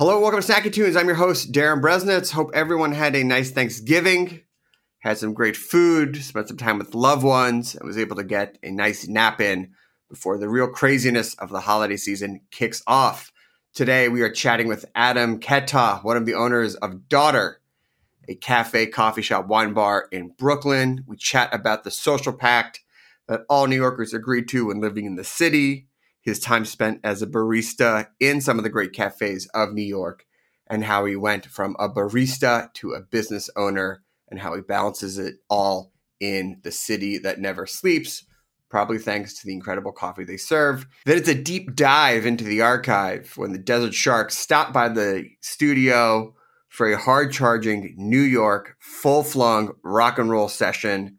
Hello, welcome to Snacky Tunes. I'm your host, Darin Bresnitz. Hope everyone had a nice Thanksgiving, had some great food, spent some time with loved ones, and was able to get a nice nap in before the real craziness of the holiday season kicks off. Today, we are chatting with Adam Keita, one of the owners of Daughter, a cafe, coffee shop, wine bar in Brooklyn. We chat about the social pact that all New Yorkers agreed to when living in the city, his time spent as a barista in some of the great cafes of New York, and how he went from a barista to a business owner, and how he balances it all in the city that never sleeps probably thanks to the incredible coffee they serve. Then it's a deep dive into the archive when the Desert Sharks stopped by the studio for a hard charging New York full flung rock and roll session.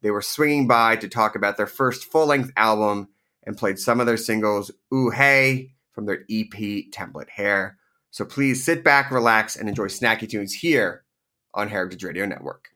They were swinging by to talk about their first full length album and played some of their singles, Ooh Hey, from their EP Template Hair. So please sit back, relax, and enjoy snacky tunes here on Heritage Radio Network.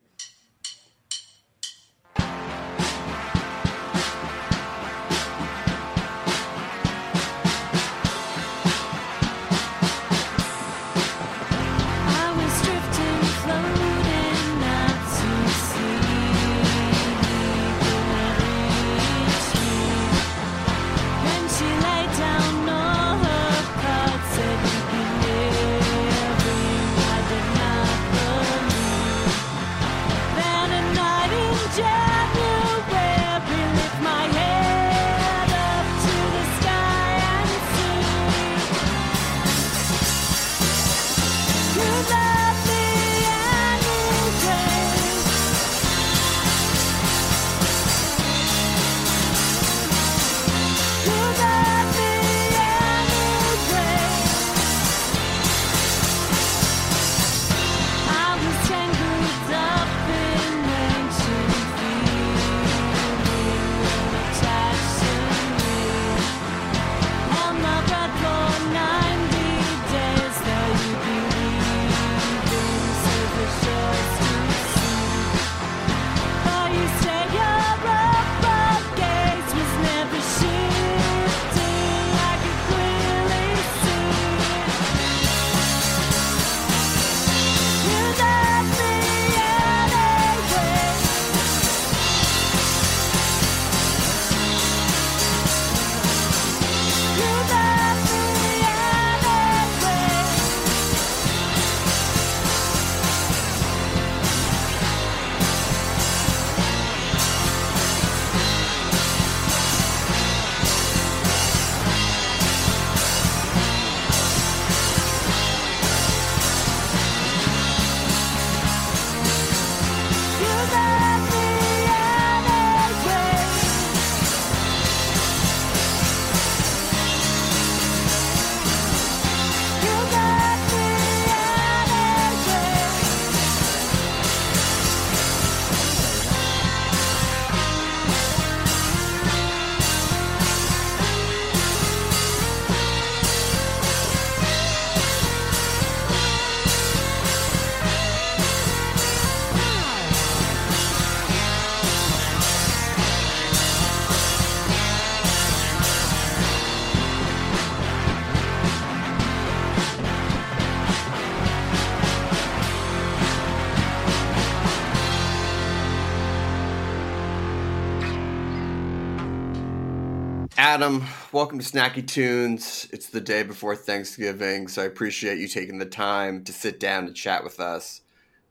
Adam. Welcome to Snacky Tunes. It's the day before Thanksgiving, so I appreciate you taking the time to sit down and chat with us.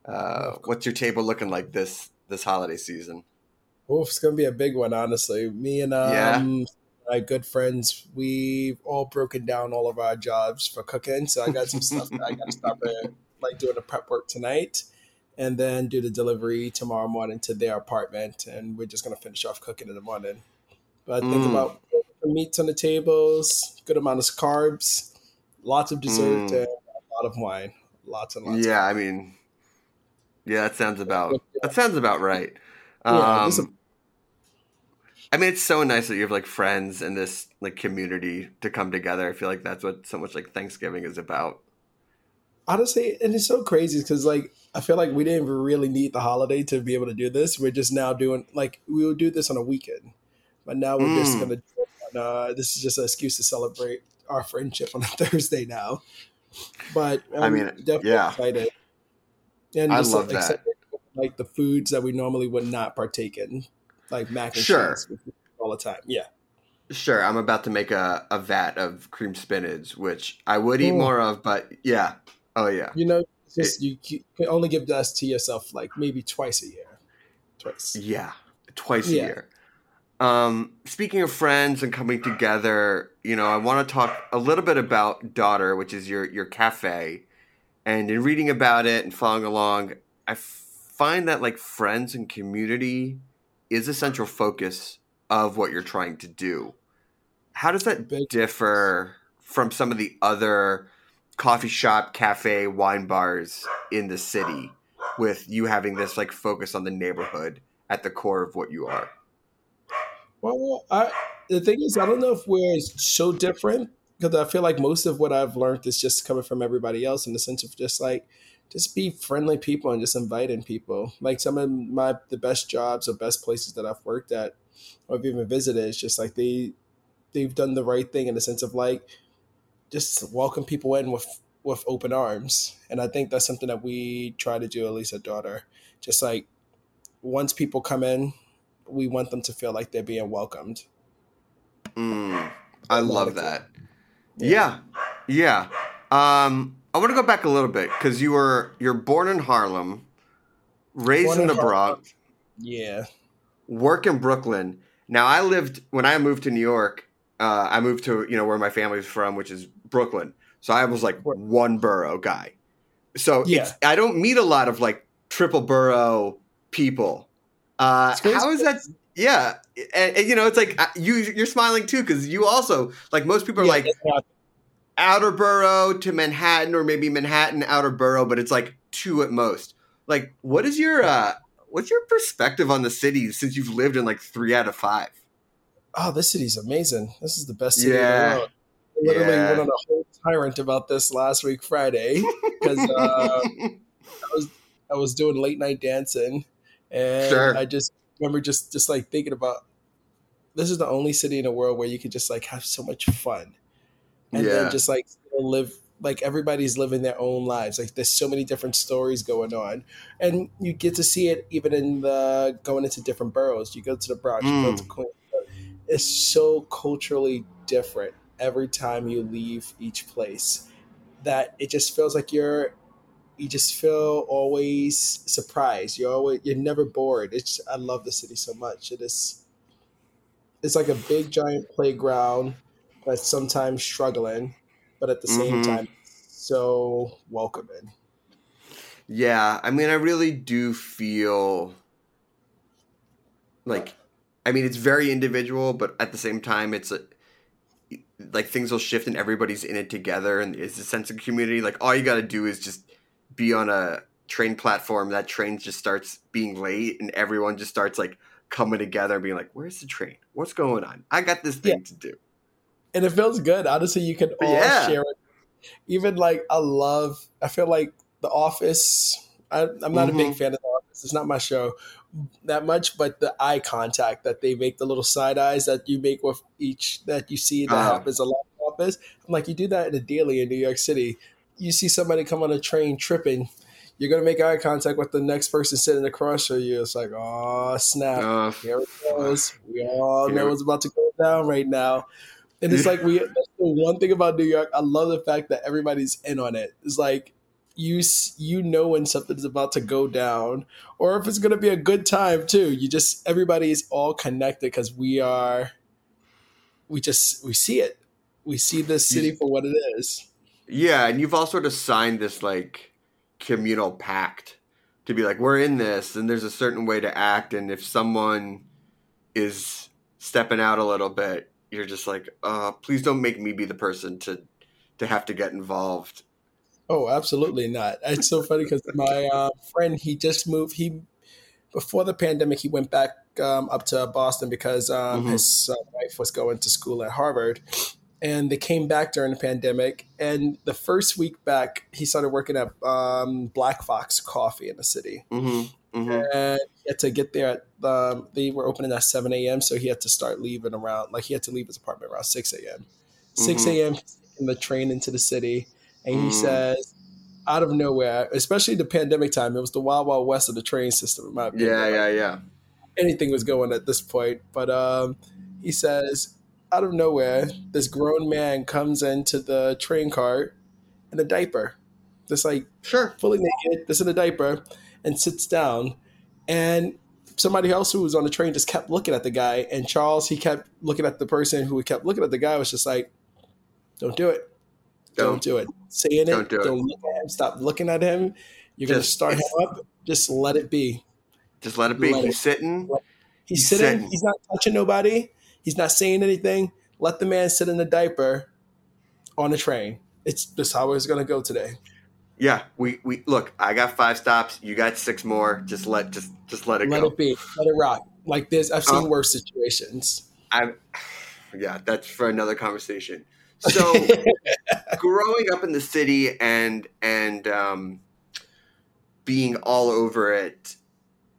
Uh, what's your table looking like this this holiday season? Oof, it's gonna be a big one, honestly. Me and um, Yeah. my good friends, we've all broken down all of our jobs for cooking. So I got some stuff that I got to start with, like doing the prep work tonight, and then do the delivery tomorrow morning to their apartment, and we're just gonna finish off cooking in the morning. But I think Mm. about meats on the tables, good amount of carbs, lots of dessert, Mm. and a lot of wine, lots and lots. Yeah, I mean, yeah, that sounds about that sounds about right. Yeah, Um, I mean, it's so nice that you have like friends and this like community to come together. I feel like that's what so much like Thanksgiving is about. honestly, and it's so crazy because like I feel like we didn't even really need the holiday to be able to do this. We're just now doing like we would do this on a weekend, but now we're just Mm. gonna. It uh, this is just an excuse to celebrate our friendship on a Thursday now. But I I'm mean, definitely yeah. excited. And I love like, that. Like the foods that we normally would not partake in, like mac and Sure. cheese, all the time. Yeah, Sure, I'm about to make a, a vat of cream spinach, which I would eat Oh. more of, but yeah. Oh yeah. you know, just you can only give that to yourself like maybe twice a year, twice. Yeah. Twice a year. Um, speaking of friends and coming together, you know, I want to talk a little bit about Daughter, which is your your cafe. And in reading about it and following along, I find that like friends and community is a central focus of what you're trying to do. How does that differ from some of the other coffee shop, cafe, wine bars in the city with you having this like focus on the neighborhood at the core of what you are? Well, I the thing is, I don't know if we're so different because I feel like most of what I've learned is just coming from everybody else in the sense of just like just be friendly people and just inviting people. Like some of my the best jobs or best places that I've worked at or have even visited, it's just like they they've done the right thing in the sense of like just welcome people in with with open arms. And I think that's something that we try to do at least at Daughter. Just like once people come in, we want them to feel like they're being welcomed. Mm, I love that. Yeah, yeah. Um, I want to go back a little bit because you were you're born in Harlem, raised Born in the Bronx, Yeah. work in Brooklyn. Now I lived when I moved to New York. Uh, I moved to you know where my family's from, which is Brooklyn. So I was like one borough guy. So Yeah. it's, I don't meet a lot of like triple borough people. Uh, how is that? Yeah, and, and, you know it's like uh, you you're smiling too because you also like most people are Yeah, like outer borough to Manhattan or maybe Manhattan outer borough, but it's like two at most. Like, what is your uh what's your perspective on the city since you've lived in like three out of five? oh, this city's amazing. This is the best city Yeah. in the world. I literally Yeah. went on a whole tyrant about this last week Friday because uh, I was doing late night dancing, and Sure. I just remember just just like thinking about this is the only city in the world where you could just like have so much fun, and Yeah. then just like live like everybody's living their own lives. Like there's so many different stories going on, and you get to see it even in the going into different boroughs. You go to the Bronx, you go Mm. to Queens. It's so culturally different every time you leave each place that it just feels like you're you just feel always surprised. You're always you're never bored. It's I love the city so much. It is it's like a big giant playground that's sometimes struggling, but at the same Mhm. time so welcoming. Yeah, I mean, I really do feel like, I mean, it's very individual, but at the same time, it's a, like things will shift and everybody's in it together, and it's a sense of community. Like all you got to do is just be on a train platform. That train just starts being late, and everyone just starts like coming together and being like, "Where's the train? What's going on? I got this thing to do." And it feels good. Honestly, you can all Yeah. share it. Even like I love I feel like The Office. I, I'm not a big Mhm. fan of The Office. It's not my show that much, but the eye contact that they make, the little side eyes that you make with each that you see that Uh-huh. happens a lot in The Office. I'm like, you do that in a daily in New York City. You see somebody come on a train tripping, you're gonna make eye contact with the next person sitting across from you. It's like, oh snap, Uh, here it goes. We all know what's about to go down right now. And it's like we. That's the one thing about New York. I love the fact that everybody's in on it. It's like you you know when something's about to go down, or if it's gonna be a good time too. You just everybody is all connected because we are. We just we see it. We see this city for what it is. Yeah, and you've all sort of signed this like communal pact to be like, we're in this, and there's a certain way to act, and if someone is stepping out a little bit, you're just like, uh, please don't make me be the person to to have to get involved. Oh, absolutely not. It's so funny because my uh, friend, he just moved. He before the pandemic, he went back um, up to Boston because um, Mhm. his uh, wife was going to school at Harvard, and they came back during the pandemic. And the first week back, he started working at um, Black Fox Coffee in the city, Mm-hmm. Mm-hmm. and he had to get there at um, they were opening at seven a.m. So he had to start leaving around like he had to leave his apartment around six a.m. Six Mhm. a.m. in the train into the city, and he Mm. says, out of nowhere, especially the pandemic time, it was the wild wild west of the train system. In my opinion. Yeah, yeah, yeah. anything was going at this point. But um, he says, out of nowhere, this grown man comes into the train cart in a diaper, just like Sure. fully naked, just in a diaper, and sits down. And somebody else who was on the train just kept looking at the guy. And Charles, he kept looking at the person who kept looking at the guy, was just like, don't do it. Don't, Don't. do it. Saying it, Don't do it. don't look at him. Stop looking at him. You're going to start him up. Just let it be. Just let it be. Let He's it- sitting. He's, He's sitting, sitting. He's not touching nobody. He's not saying anything. Let the man sit in a diaper on the train. It's just how it's going to go today. Yeah, we, we look. I got five stops. You got six more. Just let just just let it Let go. Let it be. Let it rock. Like this, I've seen Uh, worse situations. I, yeah, that's for another conversation. So, growing up in the city and and um, being all over it,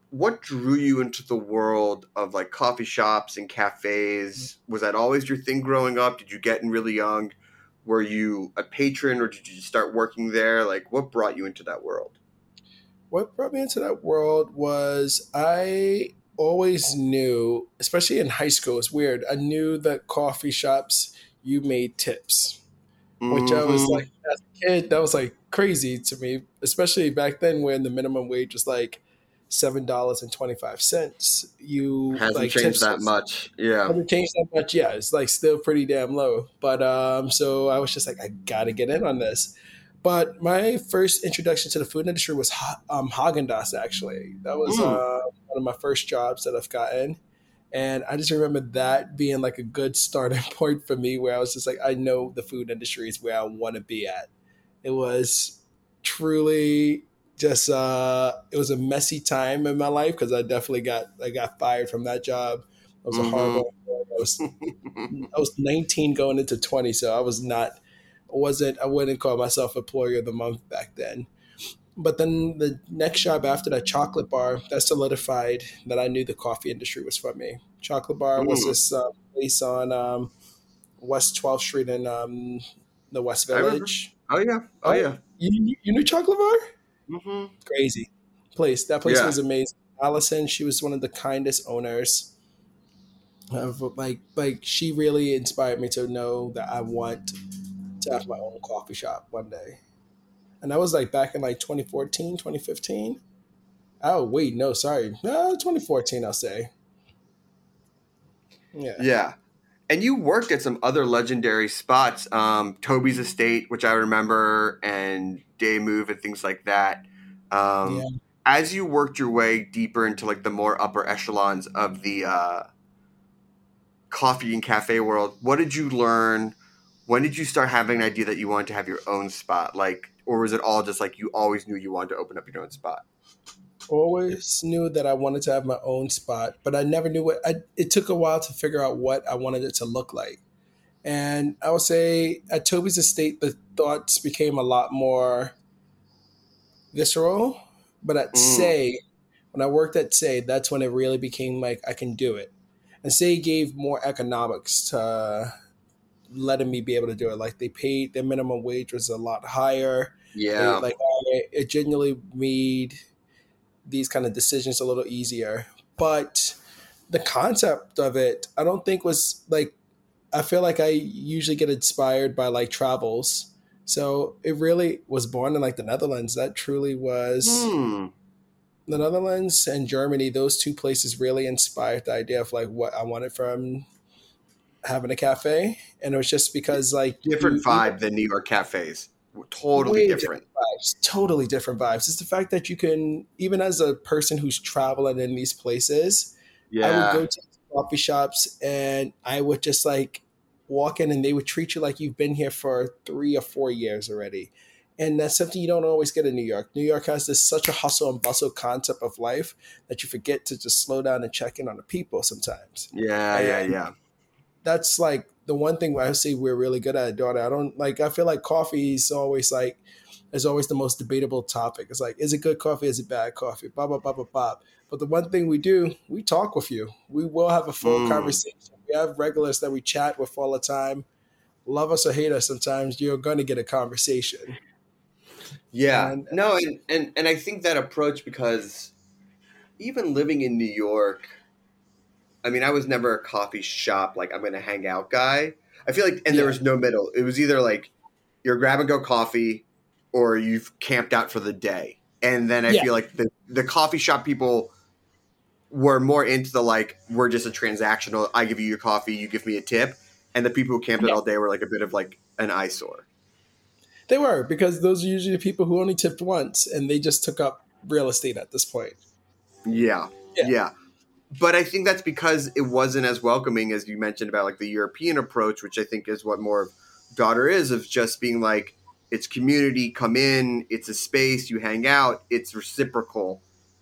what drew you into the world of like coffee shops and cafes? Was that always your thing growing up? Did you get in really young? Were you a patron, or did you start working there? Like, what brought you into that world? what brought me into that world was I always knew, especially in high school, it's weird. I knew that coffee shops you made tips. which I was Mhm. like, as a kid, that was like crazy to me, especially back then when the minimum wage was like seven dollars and twenty five cents. You hasn't like changed that much. Yeah. Hasn't changed that much. Yeah, it's like still pretty damn low. But um, so I was just like, I gotta get in on this. But my first introduction to the food industry was um, Haagen Dazs. Actually, that was Mm. uh, one of my first jobs that I've gotten, and I just remember that being like a good starting point for me, where I was just like, I know the food industry is where I want to be at. It was truly just uh, it was a messy time in my life because I definitely got I got fired from that job. It was a Mhm. horrible. I was I was 19 going into 20, so I was not, I wasn't, I wouldn't call myself employer of the month back then. But then the next job after that, Chocolate Bar, that solidified that I knew the coffee industry was for me. Chocolate Bar was Mm. this uh, place on um, West 12th Street in um, the West Village. oh yeah. Oh yeah. You, you knew Chocolate Bar? Hmm crazy place. That place Yeah. was amazing. Allison, she was one of the kindest owners. Of like, like she really inspired me to know that I want to have my own coffee shop one day. And that was like back in like 2014, 2015. Oh wait, no, sorry, no, 2014. I'll say. Yeah. Yeah. And you worked at some other legendary spots, um, Toby's Estate, which I remember, and Day Move and things like that. Um, Yeah. As you worked your way deeper into like the more upper echelons of the uh, coffee and cafe world, what did you learn? When did you start having an idea that you wanted to have your own spot? Like, or was it all just like you always knew you wanted to open up your own spot? Always knew that I wanted to have my own spot, but I never knew what. I, it took a while to figure out what I wanted it to look like. And I would say at Toby's estate, the thoughts became a lot more visceral. But at Mm. Sey, when I worked at Sey, that's when it really became like I can do it. And Sey gave more economics to letting me be able to do it. Like they paid their minimum wage was a lot higher Yeah. it, like it genuinely made these kind of decisions a little easier but the concept of it, I don't think was like. I feel like I usually get inspired by like travels, so it really was born in like the Netherlands. That truly was Hmm. the Netherlands and Germany. Those two places really inspired the idea of like what I wanted from having a cafe, and it was just because like Different you- vibe than New York cafes. Totally Way different. vibes, totally different vibes. It's the fact that you can, even as a person who's traveling in these places, I would go to coffee shops and I would just like walk in and they would treat you like you've been here for three or four years already. And that's something you don't always get in New York. New York has this such a hustle and bustle concept of life that you forget to just slow down and check in on the people sometimes. yeah, yeah, yeah. That's like the one thing I say we're really good at, daughter. I don't like I feel like coffee is always like is always the most debatable topic. It's like, is it good coffee? Is it bad coffee? Blah blah blah blah blah. But the one thing we do, we talk with you. We will have a full Mm. conversation. We have regulars that we chat with all the time. Love us or hate us, sometimes you're going to get a conversation. Yeah. And- no, and, and and I think that approach because even living in New York, I mean, I was never a coffee shop like I'm gonna hang out guy. I feel like and there was no middle. It was either like you're grab and go coffee or you've camped out for the day. And then I Yeah. feel like the the coffee shop people were more into the like we're just a transactional I give you your coffee, you give me a tip. And the people who camped out all day were like a bit of like an eyesore. They were because those are usually the people who only tipped once and they just took up real estate at this point. Yeah, Yeah. yeah. But I think that's because it wasn't as welcoming as you mentioned about like the European approach, which I think is what more daughter is of just being like it's community, come in, it's a space, you hang out, it's reciprocal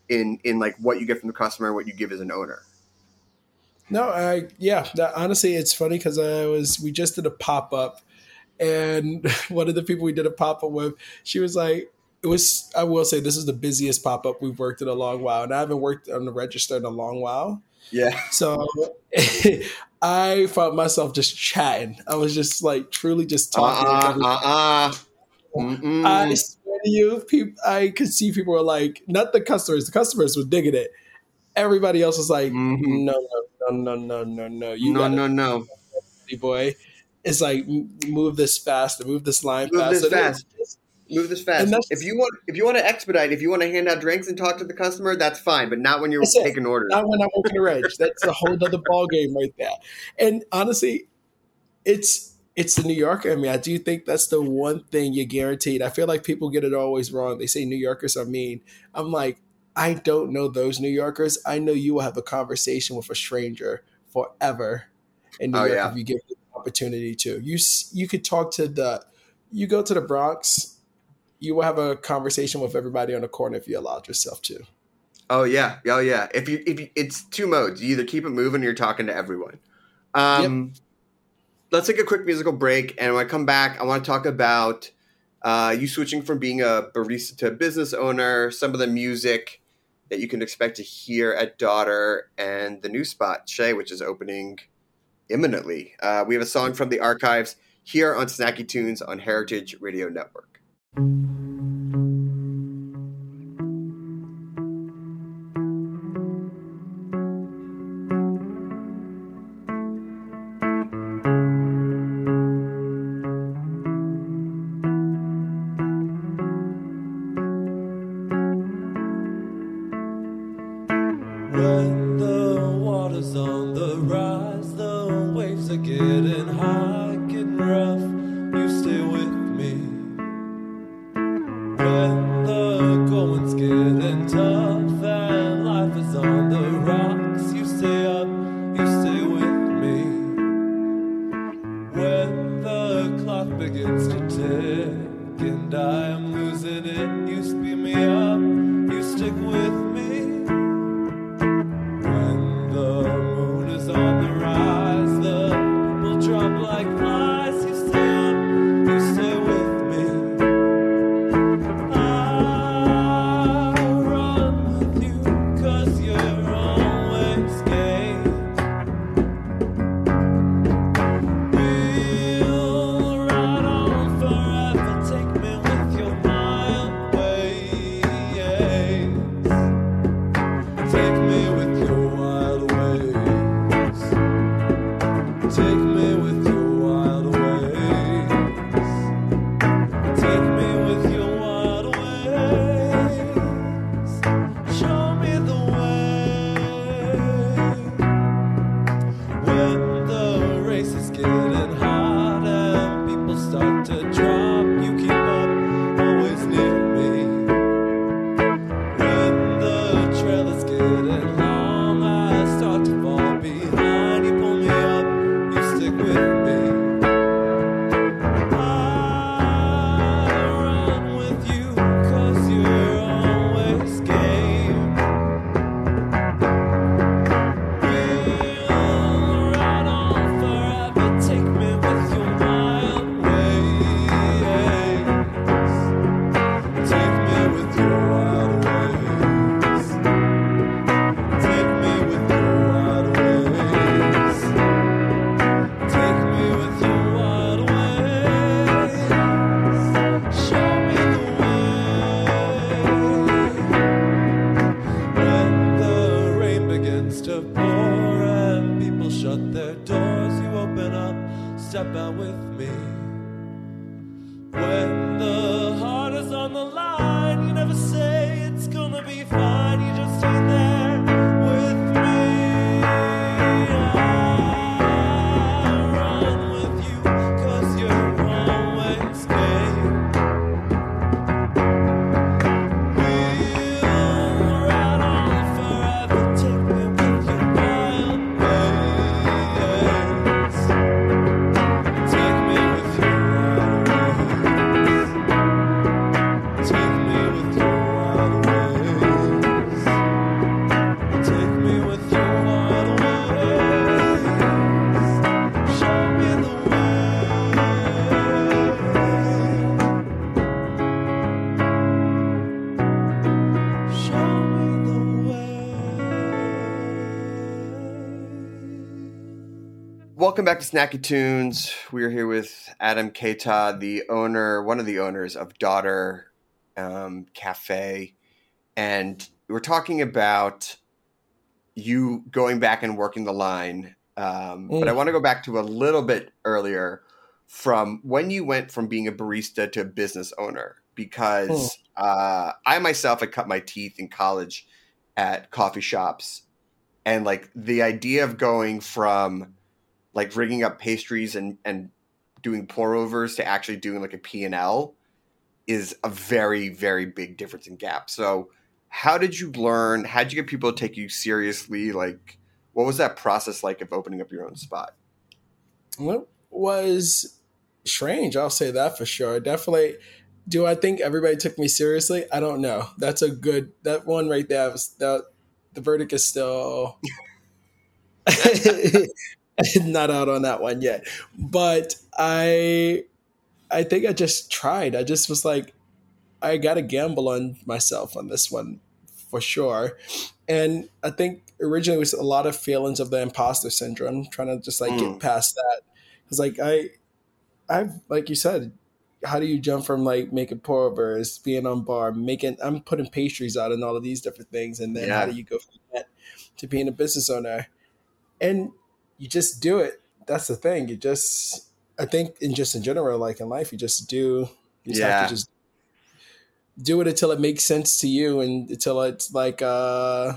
in in like what you get from the customer and what you give as an owner. No, I yeah. That, honestly, it's funny because I was we just did a pop up, and one of the people we did a pop up with, she was like, it was. I will say this is the busiest pop up we've worked in a long while, and I haven't worked on the register in a long while. Yeah. So I found myself just chatting. I was just like truly just talking. uh uh uh. I swear to you, people, I could see people were like, not the customers. The customers were digging it. Everybody else was like, Mhm. no, no, no, no, no, no. You no, no, no. Boy. It's like move this fast, move this line Move fast. this So fast. Move this fast. If you want, if you want to expedite, if you want to hand out drinks and talk to the customer, that's fine. But not when you're That's it. taking orders. Not when I'm working a. That's a whole other ball game right there. And honestly, it's it's the New Yorker. I mean, I do think that's the one thing you're guaranteed. I feel like people get it always wrong. They say New Yorkers are mean. I'm like, I don't know those New Yorkers. I know you will have a conversation with a stranger forever in New Oh, York yeah. if you give the opportunity to. You you could talk to the you go to the Bronx, you will have a conversation with everybody on the corner if you allowed yourself to. Oh yeah, oh yeah. If you if you, it's two modes. You either keep it moving, or you're talking to everyone. Um, Let's take a quick musical break, and when I come back, I want to talk about uh, you switching from being a barista to a business owner, some of the music that you can expect to hear at Daughter, and the new spot Shay, which is opening imminently. Uh, we have a song from the archives here on Snacky Tunes on Heritage Radio Network. Thank you. Welcome back to Snacky Tunes. We are here with Adam Keita, the owner, one of the owners of Daughter um, Cafe, and we're talking about you going back and working the line. Um, But I want to go back to a little bit earlier from when you went from being a barista to a business owner, because uh, I myself had cut my teeth in college at coffee shops, and like the idea of going from like rigging up pastries and and doing pour overs to actually doing like a P&L is a very very big difference in gap. So how did you learn? How did you get people to take you seriously? Like what was that process like of opening up your own spot? It was strange. I'll say that for sure. Definitely. Do I think everybody took me seriously? I don't know. That's a good. That one right there. Was, that the verdict is still not out on that one yet. But I, I think I just tried. I just was like, I got to gamble on myself on this one for sure. And I think originally it was a lot of feelings of the imposter syndrome, trying to just like Mm. get past that. Because like I, I've like you said, how do you jump from like making pour overs, being on bar, making I'm putting pastries out and all of these different things, and then how do you go from that to being a business owner? And you just do it. That's the thing. You just I think in just in general, like in life, you just do you just Yeah. have to just do it until it makes sense to you and until it's like uh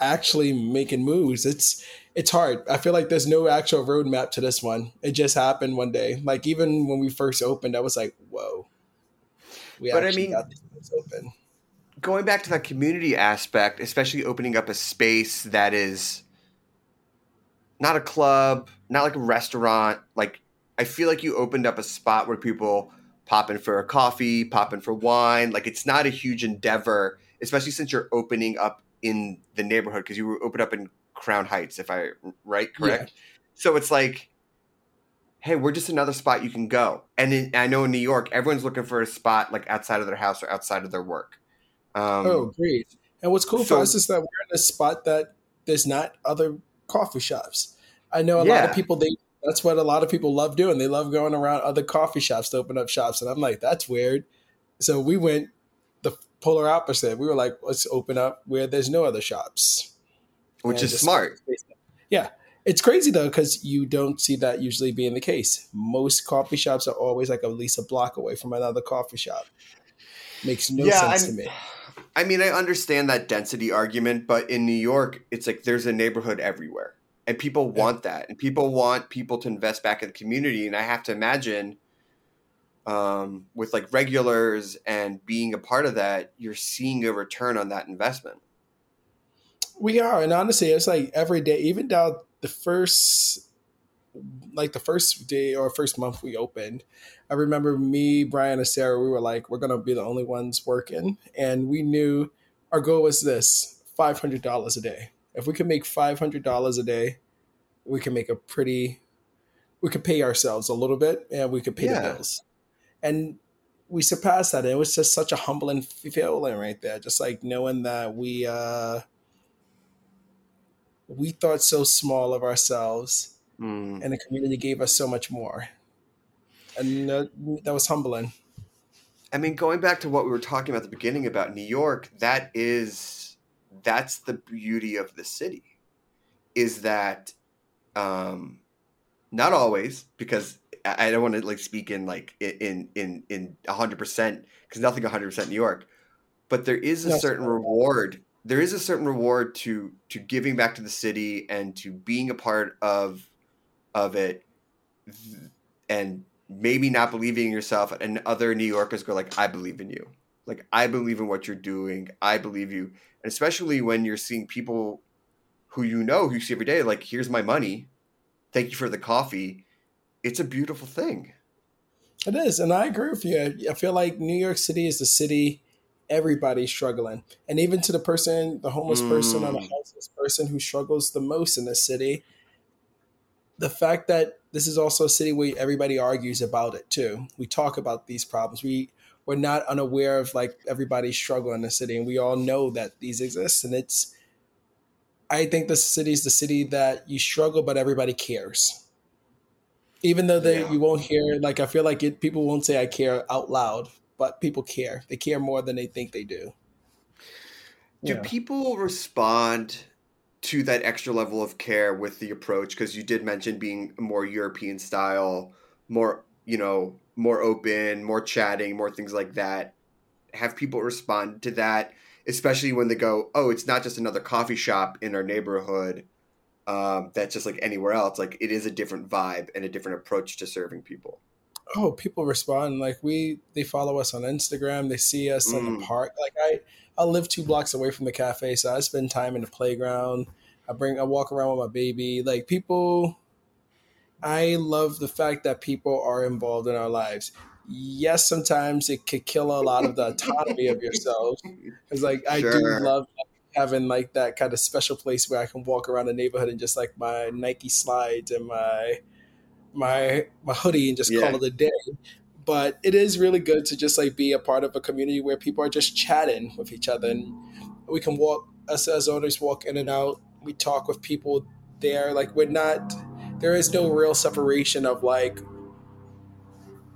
actually making moves. It's it's hard. I feel like there's no actual roadmap to this one. It just happened one day. Like even when we first opened, I was like, whoa. We But I mean-. Going back to that community aspect, especially opening up a space that is not a club, not like a restaurant, like I feel like you opened up a spot where people pop in for a coffee, pop in for wine. Like it's not a huge endeavor, especially since you're opening up in the neighborhood because you were opened up in Crown Heights, if I right correct. So it's like, hey, we're just another spot you can go. And in, I know in New York, everyone's looking for a spot like outside of their house or outside of their work. Um, oh, great. And what's cool so- for us is that we're in a spot that there's not other coffee shops. I know a lot of people they that's what a lot of people love doing. They love going around other coffee shops to open up shops. And I'm like, that's weird. So we went the polar opposite. We were like, let's open up where there's no other shops. which is smart. Yeah. It's crazy though, because you don't see that usually being the case. Most coffee shops are always like at least a block away from another coffee shop. Makes no Yeah, sense I'm- to me. I mean, I understand that density argument, but in New York, it's like there's a neighborhood everywhere. And people want that. And people want people to invest back in the community. And I have to imagine um, with like regulars and being a part of that, you're seeing a return on that investment. We are, and honestly, it's like every day, even down the first, like the first day or first month we opened. I remember me, Brian, and Sarah. We were like, we're gonna be the only ones working, and we knew our goal was this: five hundred dollars a day. If we could make five hundred dollars a day, we can make a pretty. We could pay ourselves a little bit, and we could pay Yeah. the bills, and we surpassed that. And it was just such a humbling feeling right there, just like knowing that we. uh we thought so small of ourselves Mm. and the community gave us so much more and uh, that was humbling I mean, going back to what we were talking about at the beginning about New York, that is that's the beauty of the city, is that um, not always because I don't want to like speak in like in in in a hundred percent because nothing a hundred percent New York, but there is a Yes. certain reward. There is a certain reward to to giving back to the city and to being a part of of it, and maybe not believing in yourself. And other New Yorkers go like, "I believe in you. Like I believe in what you're doing. I believe you." And especially when you're seeing people who you know who you see every day, like, "Here's my money. Thank you for the coffee." It's a beautiful thing. It is, and I agree with you. I- feel like New York City is the city everybody's struggling, and even to the person, the homeless person or the Mm. houseless person who struggles the most in this city, the fact that this is also a city where everybody argues about it too. We talk about these problems. We we're not unaware of like everybody's struggle in the city, and we all know that these exist. And it's, I think the city is the city that you struggle, but everybody cares even though they Yeah. you won't hear like I feel like it, people won't say I care out loud, but people care. They care more than they think they do. Do Yeah. people respond to that extra level of care with the approach? Because you did mention being more European style, more you know, more open, more chatting, more things like that. Have people respond to that, especially when they go, "Oh, it's not just another coffee shop in our neighborhood." Um, that's just like anywhere else. Like it is a different vibe and a different approach to serving people. Oh, people respond like we they follow us on Instagram. They see us in Mm. the park. Like I I live two blocks away from the cafe, so I spend time in the playground. I bring I walk around with my baby. Like people I love the fact that people are involved in our lives. Yes, sometimes it could kill a lot of the autonomy of yourself. Because like I Sure. do love having like that kind of special place where I can walk around the neighborhood and just like my Nike slides and my my my hoodie and just Yeah. call it a day. But it is really good to just like be a part of a community where people are just chatting with each other and we can walk us as owners walk in and out. We talk with people there. Like we're not there is no real separation of like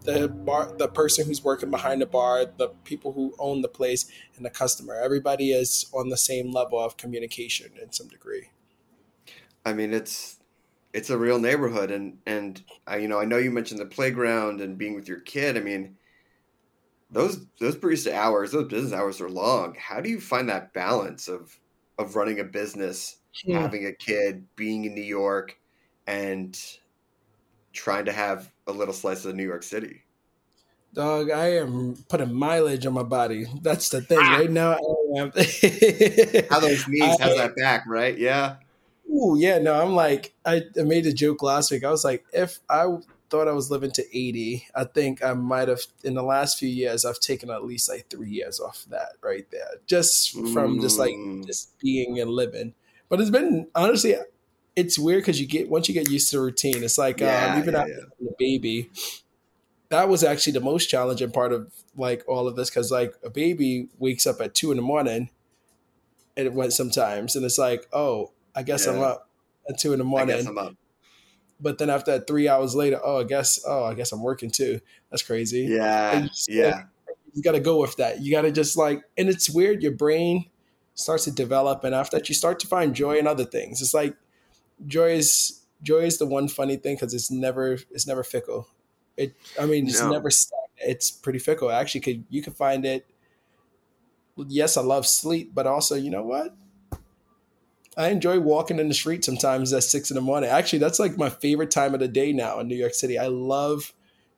the bar the person who's working behind the bar, the people who own the place and the customer. Everybody is on the same level of communication in some degree. I mean, it's it's a real neighborhood, and and I, you know, I know you mentioned the playground and being with your kid. I mean, those those barista hours, those business hours are long. How do you find that balance of of running a business, Yeah. having a kid, being in New York, and trying to have a little slice of New York City? Dog, I am putting mileage on my body. That's the thing. Ah. Right now, I am. How those knees, I- how's that back, right? Yeah. Ooh, yeah, no, I'm like, I, I made a joke last week. I was like, if I thought I was living to 80, I think I might have, in the last few years, I've taken at least like three years off that right there, just from just like Mm. just being and living. But it's been, honestly, it's weird because you get, once you get used to the routine, it's like, Yeah, um, even yeah, after yeah. having a baby, that was actually the most challenging part of like all of this because like a baby wakes up at two in the morning and it went sometimes and it's like oh i guess i'm up at two in the I morning. Guess I'm up. but then after that three hours later oh i guess oh i guess i'm working too. That's crazy. Yeah. You just, Yeah. you got to go with that. You got to just like and it's weird your brain starts to develop and after that you start to find joy in other things. It's like joy is joy is the one funny thing because it's never it's never fickle. It i mean it's No. never it's pretty fickle. Actually could you could find it yes i love sleep but also you know what i enjoy walking in the street sometimes at six in the morning actually that's like my favorite time of the day now in new york city i love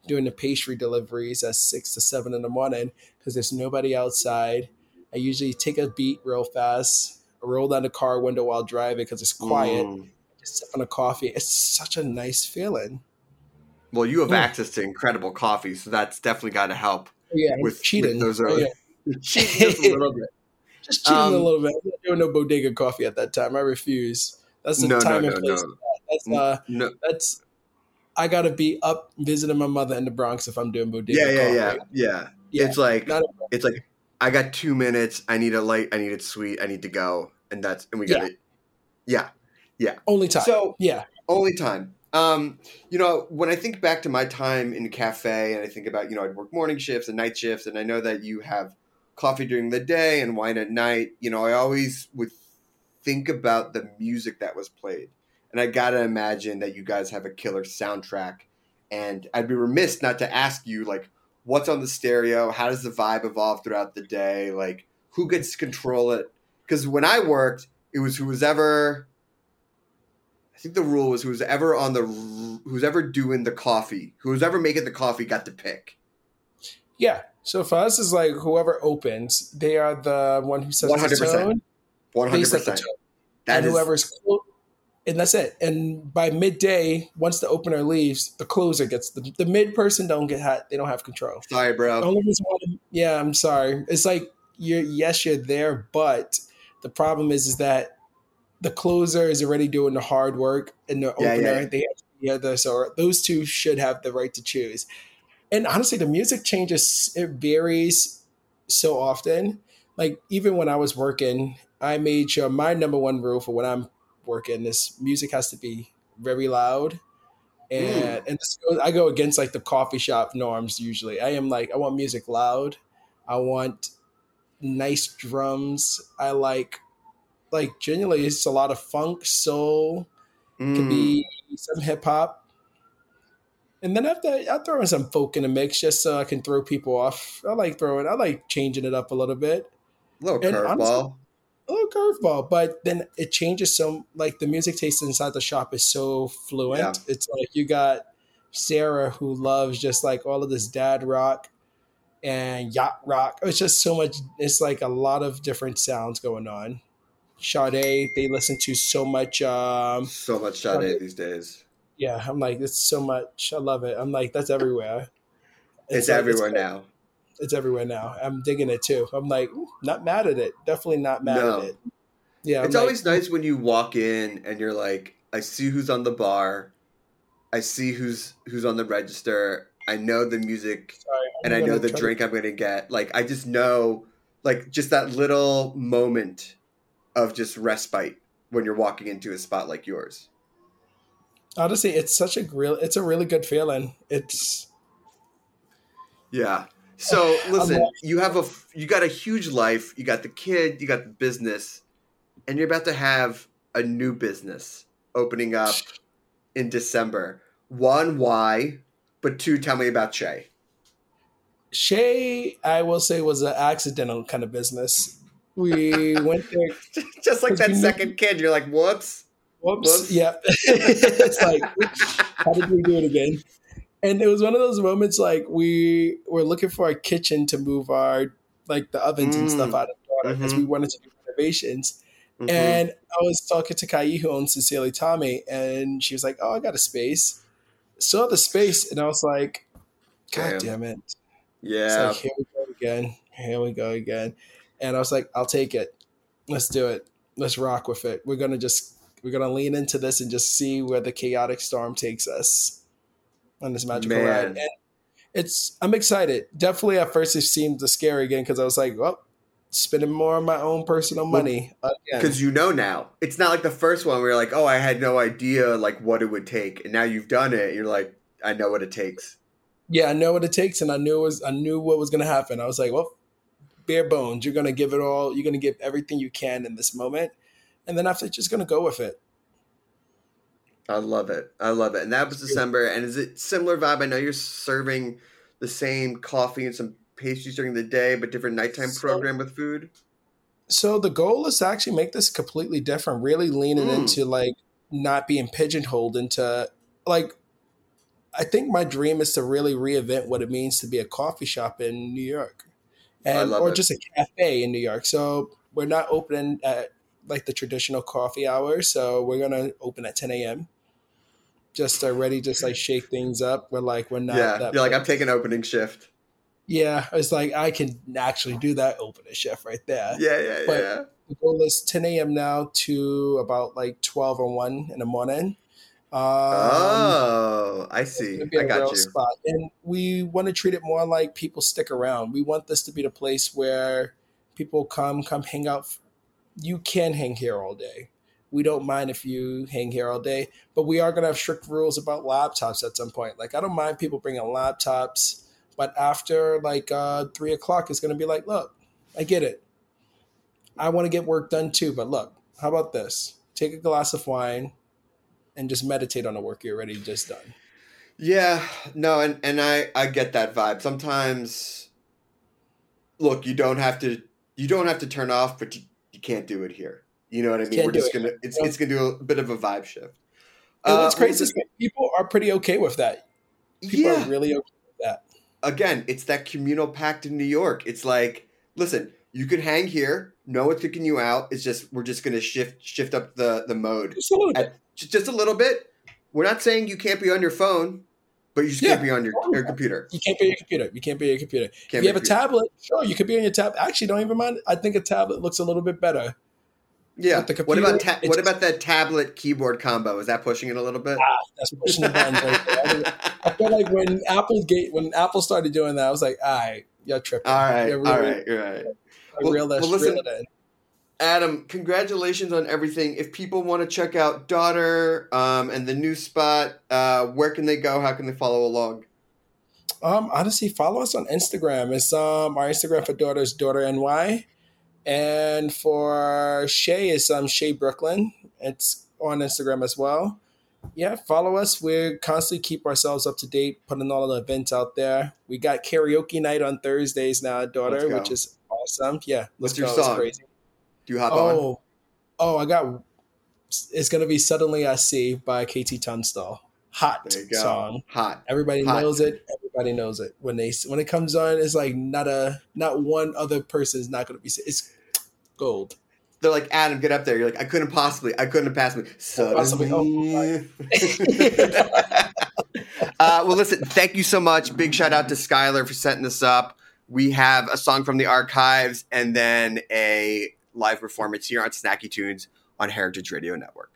doing the pastry deliveries at six to seven in the morning because there's nobody outside i usually take a beat real fast roll down the car window while driving because it's quiet Mm. just sip on a coffee it's such a nice feeling Well, you have access to incredible coffee, so that's definitely got to help. yeah With- cheating with those Oh, early- yeah. Cheat just a little bit. Just cheating Um, a little bit i'm not doing no bodega coffee at that time i refuse that's the No, time no, and place no. that's uh No, that's I gotta be up visiting my mother in the Bronx if I'm doing bodega. yeah, yeah, yeah, coffee. yeah, Yeah, It's like it's like I got two minutes. I need a light. I need it sweet. I need to go, and that's and we got it. Yeah, Yeah. only time. So yeah, only time. Um, you know, when I think back to my time in cafe, and I think about you know I'd work morning shifts and night shifts, and I know that you have coffee during the day and wine at night. You know, I always would think about the music that was played, and I gotta imagine that you guys have a killer soundtrack. And I'd be remiss not to ask you, like, what's on the stereo? How does the vibe evolve throughout the day? Like, who gets to control it? Because when I worked, it was who was ever. I think the rule was who was ever on the who's ever doing the coffee, who was ever making the coffee, got to pick. Yeah. So for us, is like whoever opens, they are the one who sets 100%. the tone. One hundred percent. That and is whoever's clo- and that's it. And by midday, once the opener leaves, the closer gets the, the mid person don't get hot. They don't have control. sorry, The bro. only reason why, yeah, I'm sorry. It's like you're yes, you're there, but the problem is is that the closer is already doing the hard work, and the Yeah, opener yeah. they have to be other. So those two should have the right to choose. And honestly, the music changes. It varies so often. Like even when I was working, I made sure my number one rule for when I'm working is music has to be very loud. And and this goes, I go against like the coffee shop norms usually. I am like I want music loud. I want nice drums. I like like genuinely it's a lot of funk, soul, Mm. could be some hip hop. And then after I throw in some folk in the mix just so I can throw people off. I like throwing I like changing it up a little bit. little curveball. A little curveball, but then it changes some. like the music taste inside the shop is so fluent. It's like you got Sarah who loves just like all of this dad rock and yacht rock. It's just so much it's like a lot of different sounds going on. Sade, they listen to so much um So much Sade these days. Yeah, I'm like, it's so much. I love it. I'm like, that's everywhere. It's, like- everywhere now. It's everywhere now. I'm digging it too. I'm like, not mad at it. Definitely not mad No. at it. Yeah, I'm it's like, always nice when you walk in and you're like, I see who's on the bar, I see who's who's on the register, I know the music, sorry, and I know the try to- drink I'm gonna get. Like I just know, like just that little moment of just respite when you're walking into a spot like yours. Honestly, it's such a real. It's a really good feeling. It's Yeah. So listen, you have a, you got a huge life. You got the kid, you got the business, and you're about to have a new business opening up in December. One, why? But two, tell me about Shay. Shay. I will say was an accidental kind of business. We went there. Just like that second kid, you're like, whoops. Whoops. Yeah. it's like, how did we do it again? And it was one of those moments like we were looking for a kitchen to move our like the ovens and Mm. stuff out of the because we wanted to do renovations. Mhm. And I was talking to Kai, who owns Sincerely Tommy, and she was like, "Oh, I got a space." Saw the space, and I was like, "God Damn. damn it!" It's yeah. like, here we go again. Here we go again. And I was like, I'll take it. Let's do it. Let's rock with it. We're gonna just we're gonna lean into this and just see where the chaotic storm takes us on this magical Man. ride. And it's I'm excited. Definitely at first it seemed scary again because I was like, well, spending more of my own personal money. Because you know now. It's not like the first one where you're like, oh, I had no idea like what it would take. And now you've done it. You're like, I know what it takes. yeah, I know what it takes, and I knew it was I knew what was gonna happen. I was like, well, bare bones. You're gonna give it all. You're gonna give everything you can in this moment, and then after, just gonna go with it. I love it. I love it. And that was December. And is it similar vibe? I know you're serving the same coffee and some pastries during the day, but different nighttime So- program with food. So the goal is to actually make this completely different. Really leaning Mm. into like not being pigeonholed into like. I think my dream is to really reinvent what it means to be a coffee shop in New York, and or it. just a cafe in New York. So we're not opening at like the traditional coffee hours. So we're gonna open at 10 a.m. Just already just like shake things up. We're like we're not. yeah. You're like, I'm taking opening shift. Yeah, it's like I can actually do that opening shift right there. Yeah, yeah, But- yeah. The goal is 10 a.m. now to about like 12 or 1 in the morning. Um, oh, I see. I got you. Spot. And we want to treat it more like people stick around. We want this to be the place where people come, come hang out. You can hang here all day. We don't mind if you hang here all day, but we are going to have strict rules about laptops at some point. Like, I don't mind people bringing laptops, but after like uh, three o'clock, it's going to be like, look, I get it. I want to get work done too, but look, how about this? Take a glass of wine, and just meditate on the work you're already just done. Yeah, no, and and I I get that vibe. Sometimes, look, you don't have to you don't have to turn off, but you, you can't do it here. You know what I mean? Can't We're just it. gonna it's it's gonna do a bit of a vibe shift. And what's Uh, crazy is that people are pretty okay with that. People yeah, are really okay with that. again, it's that communal pact in New York. It's like, listen, you could hang here. No one's kicking you out. It's just we're just gonna shift shift up the the mode Just a little bit. At- just, just a little bit. We're not saying you can't be on your phone, but you just Yeah. can't be on your, your computer. You can't be on your computer. You can't be on your computer. Can't if you have a computer. tablet, sure, you could be on your tab. Actually, don't even mind. I think a tablet looks a little bit better. Yeah. The what about ta- what about that tablet keyboard combo? Is that pushing it a little bit? Ah, that's pushing the buttons right. I, feel like when Apple gate when Apple started doing that, I was like, all right, you're tripping. all right, You're all really- right, you're right. Well- well, listen- reel it in. Adam, congratulations on everything. If people want to check out Daughter um, and the new spot, uh, where can they go? How can they follow along? Um, honestly, follow us on Instagram. It's um our Instagram for daughters, daughter NY, and for Shay is um Shay Brooklyn. It's on Instagram as well. Yeah, follow us. We constantly keep ourselves up to date, putting all the events out there. We got karaoke night on Thursdays now, daughter, which is awesome. Yeah, What's let's your go. It's song? crazy. Do you on? Oh, oh, I got. It's gonna be "Suddenly I See" by KT Tunstall. Hot There you go. song. Hot. Everybody Hot. knows it. Everybody knows it. When they when it comes on, it's like not a not one other person is not going to be. It's gold. They're like, Adam, get up there. You're like, I couldn't possibly. I couldn't have passed me. Oh, Suddenly. uh, well, listen, thank you so much. Big shout out to Skylar for setting this up. We have a song from the archives and then a live performance here on Snacky Tunes on Heritage Radio Network.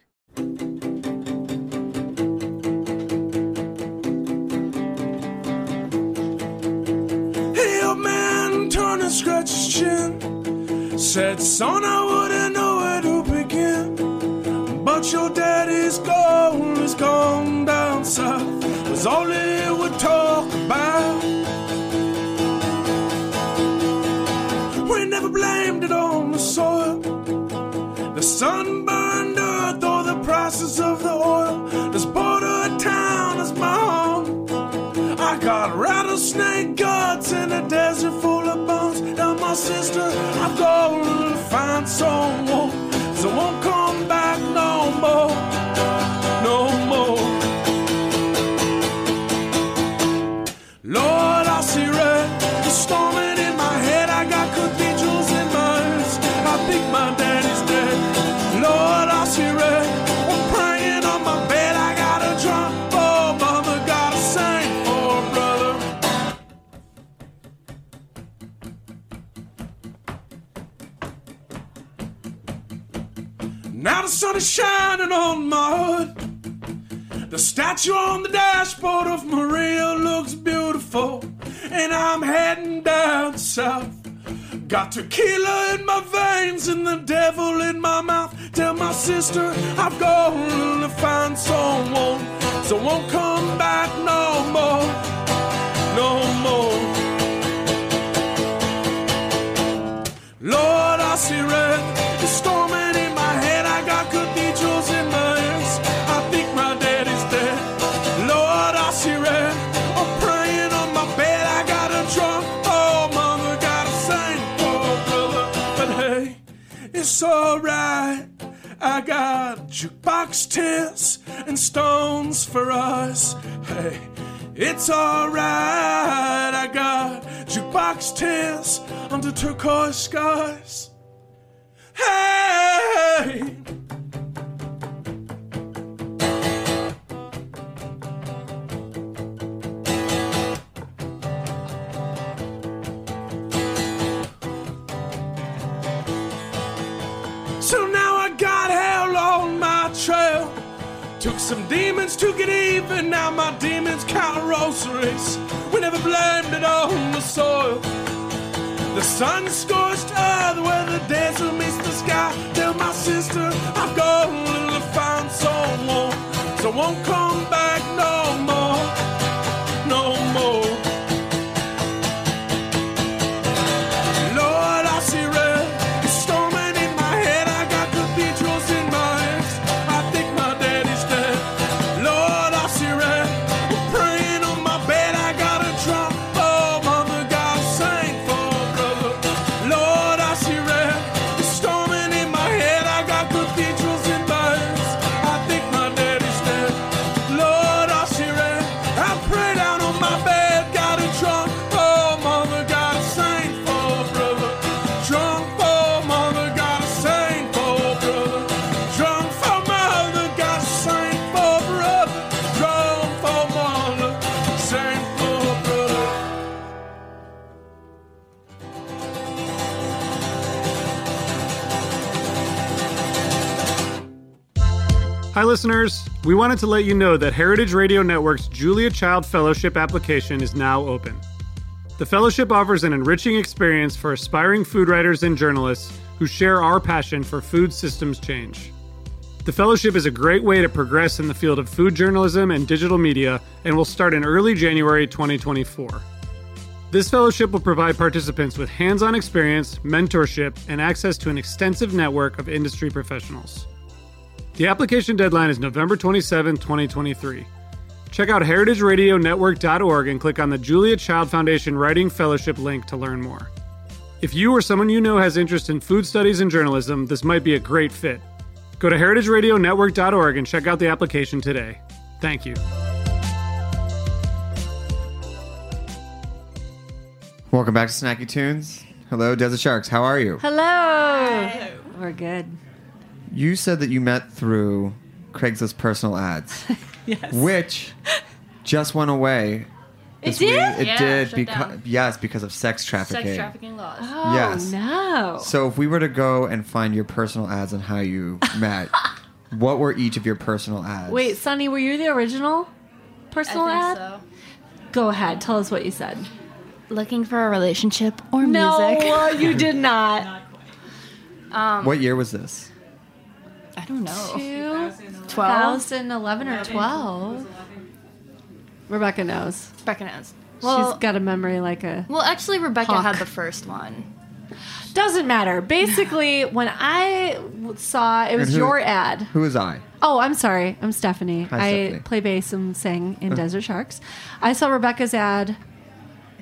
Hey, old man, turned and scratched his chin. Said, son, I wouldn't know where to begin. But your daddy's gold is gone down south. Was all he would talk about. The sun burned earth or the prices of the oil. This border town is my home. I got rattlesnake guts in a desert full of bones. Now my sister, I've got to find someone. So I won't come back no more, is shining on my hood. The statue on the dashboard of Maria looks beautiful, and I'm heading down south. Got tequila in my veins and the devil in my mouth. Tell my sister I've gone to find someone, so won't come back no more, no more. Lord, I see red. It's alright. I got jukebox tears and stones for us. Hey, it's alright. I got jukebox tears under turquoise skies. Hey! Some demons to get even, now my demons count rosaries. We never blamed it on the soil. The sun scorched earth where the desert meets the sky. Tell my sister I've gone to find someone, so won't come listeners. We wanted to let you know that Heritage Radio Network's Julia Child Fellowship application is now open. The fellowship offers an enriching experience for aspiring food writers and journalists who share our passion for food systems change. The fellowship is a great way to progress in the field of food journalism and digital media and will start in early January 2024. This fellowship will provide participants with hands on experience, mentorship, and access to an extensive network of industry professionals. The application deadline is November 27, 2023. Check out heritageradionetwork.org and click on the Julia Child Foundation Writing Fellowship link to learn more. If you or someone you know has interest in food studies and journalism, this might be a great fit. Go to heritageradionetwork.org and check out the application today. Thank you. Welcome back to Snacky Tunes. Hello, Desert Sharks. How are you? Hello. We're good. You said that you met through Craigslist personal ads, Yes. which just went away. It this week. did? It Yeah, did shut because yes, because of sex trafficking. Sex trafficking laws. Oh Yes. no. So if we were to go and find your personal ads and how you met, what were each of your personal ads? Wait, Sonny, were you the original personal I ad? so. Go ahead. Tell us what you said. Looking for a relationship or No, music? uh, you did not. What year was this? I don't know. 2011 or 12. Rebecca knows. Rebecca knows. Well, She's got a memory like a. well, actually, Rebecca Hawk. had the first one. Doesn't matter. Basically, when I saw it was who- your ad. Who was I? Oh, I'm sorry. I'm Stephanie. Hi, I Stephanie. play bass and sing in uh. Desert Sharks. I saw Rebecca's ad.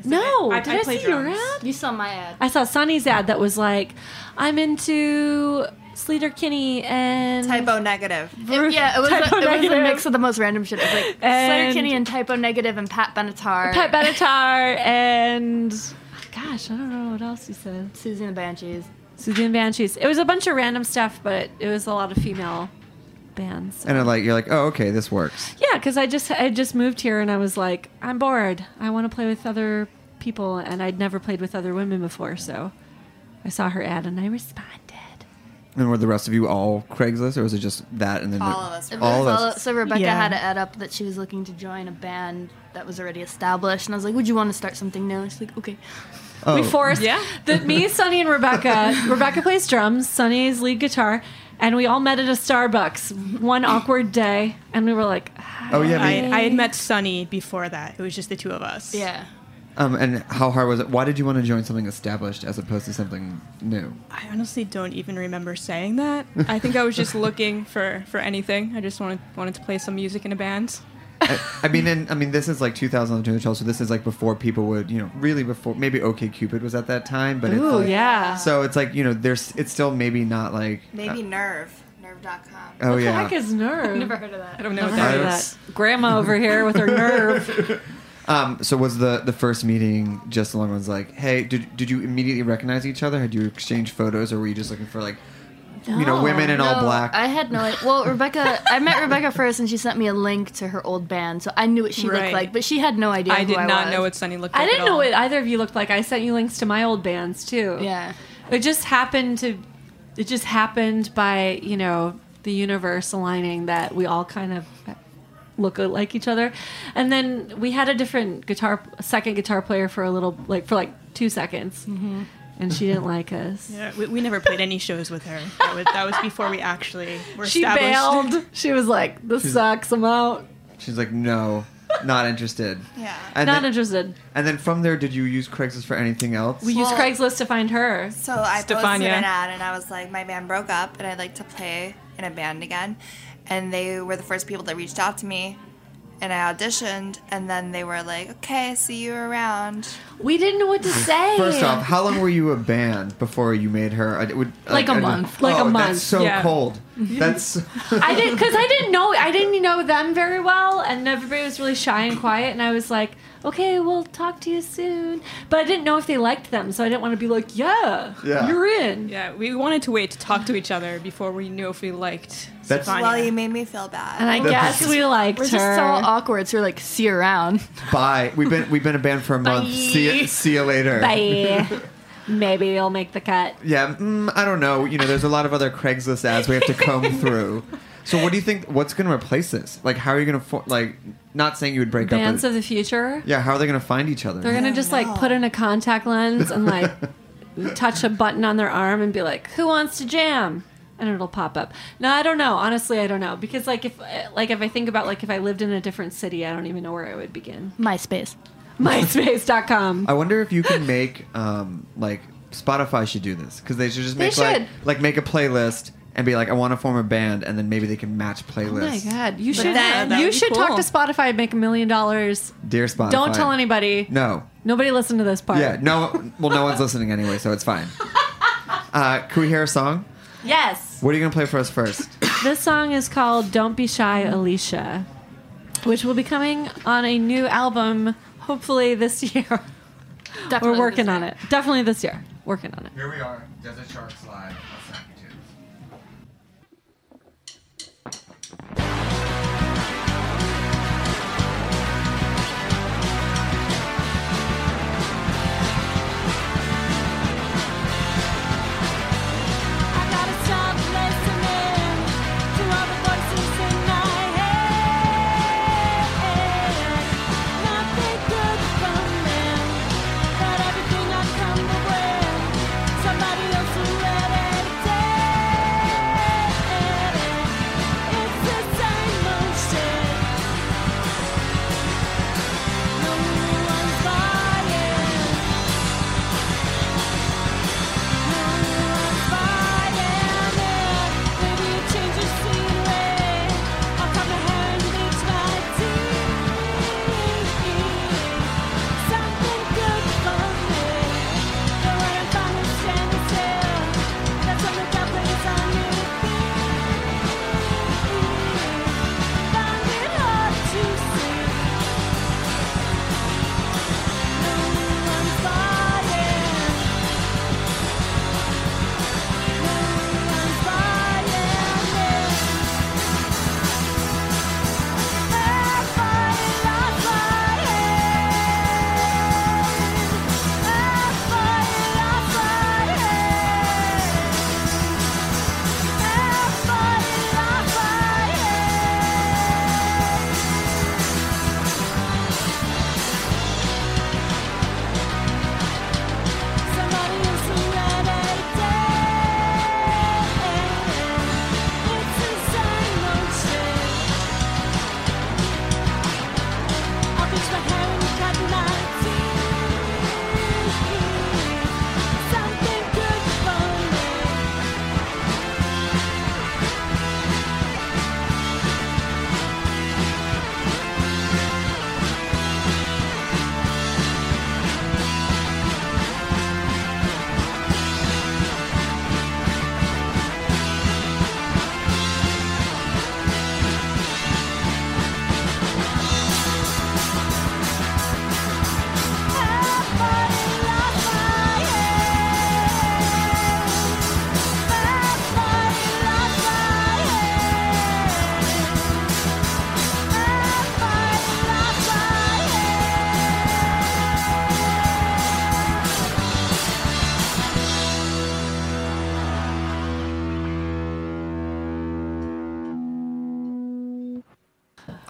No, I- did I I, play see your ad? You saw my ad. I saw Sunny's ad that was like, I'm into Sleater Kinney and Type O Negative. It- yeah, it was, a, Type O it was a mix of the most random shit. It was like And- Sleater Kinney and Type O Negative and Pat Benatar. Pat Benatar and gosh, I don't know what else you said. Siouxsie and the Banshees. Siouxsie and Banshees. It was a bunch of random stuff, but it was a lot of female bands. so- And I'm like, you're like, oh, okay, this works. Yeah, because I just I just moved here and I was like, I'm bored. I want to play with other people, and I'd never played with other women before, so I saw her ad and I responded. And were the rest of you all Craigslist, or was it just that and then All the- of us. It All was of all- us. so Rebecca Yeah. had an ad up that she was looking to join a band that was already established, and I was like, "Would you want to start something new?" She's like, "Okay." Oh, We forced Yeah. the me, Sonny, and Rebecca. Rebecca plays drums. Sonny's lead guitar, and we all met at a Starbucks one awkward day, and we were like, oh yeah. I, I had met Sunny before that. It was just the two of us. Yeah. Um, and how hard was it? Why did you want to join something established as opposed to something new? I honestly don't even remember saying that. I think I was just looking for, for anything. I just wanted wanted to play some music in a band. I, I mean, and I mean, this is like 2012, so this is like before people would, you know, really before maybe OK Cupid was at that time, but it's "Ooh, like, yeah." So it's like you know, there's it's still maybe not like Maybe Nerve. Nerve.com. oh what the yeah. heck is nerve? Never heard of that. I don't know Never what heard that that. Grandma over here with her nerve. Um, so was the the first meeting just along was like, hey, did did you immediately recognize each other? Had you exchanged photos, or were you just looking for like, you know, women in all black? I had no idea. Well, Rebecca, I met Rebecca first, and she sent me a link to her old band, so I knew what she looked like, but she had no idea. I who did I not was. know what Sunny looked like. I didn't at know all. what either of you looked like. I sent you links to my old bands too. Yeah. It just happened to. It just happened by you know the universe aligning that we all kind of look like each other, and then we had a different guitar, second guitar player for a little like for like two seconds, mm-hmm. and she didn't like us. Yeah, we, we never played any shows with her. That was, that was before we actually were She established. bailed. She was like, "This sucks. I'm out. She's like, no, not interested. Yeah. And Not then, interested." and then from there, did you use Craigslist for anything else? We used Well- Craigslist to find her. So I posted Stefania. an ad and I was like, my band broke up and I'd like to play in a band again. And they were the first people that reached out to me. And I auditioned and then they were like, okay, see you around. We didn't know what to say. First off, how long were you a band before you made her? I, would, Like a I- month. Like a oh, month, That's so yeah. cold. That's I didn't because I didn't know I didn't know them very well, and everybody was really shy and quiet. And I was like, "Okay, we'll talk to you soon," but I didn't know if they liked them, so I didn't want to be like, "Yeah, Yeah. you're in." Yeah, we wanted to wait to talk to each other before we knew if we liked That's- Stefania. Well, you made me feel bad. And I guess we liked We're her. just so awkward, so we're like, see you around. bye. We've been we've been a band for a month. See you, see you later. Bye. Maybe you'll make the cut. Yeah, mm, I don't know. You know, there's a lot of other Craigslist ads we have to comb through. So what do you think? What's going to replace this? Like, how are you going to for, like? Not saying you would break Bands up. of the future. yeah, how are they going to find each other? They're gonna just like put in a contact lens and like touch a button on their arm and be like, "Who wants to jam?" And it'll pop up. No, I don't know. Honestly, I don't know because like if like if I think about like if I lived in a different city, I don't even know where I would begin. MySpace. MySpace.com. I wonder if you can make um like Spotify should do this because they should just They make like should. like make a playlist and be like, I want to form a band, and then maybe they can match playlists. Oh my god, you But should then- that you would be should talk to Spotify and make a million dollars. Dear Spotify, Don't tell anybody. No. Nobody listen to this part. Yeah. No. Well, no one's listening anyway, so it's fine. Uh, can we hear a song? Yes. What are you gonna play for us first? This song is called Don't Be Shy, Alicia, which will be coming on a new album hopefully this year. Definitely We're working on it. Definitely this year. Working on it. Here we are, Desert Sharks Live.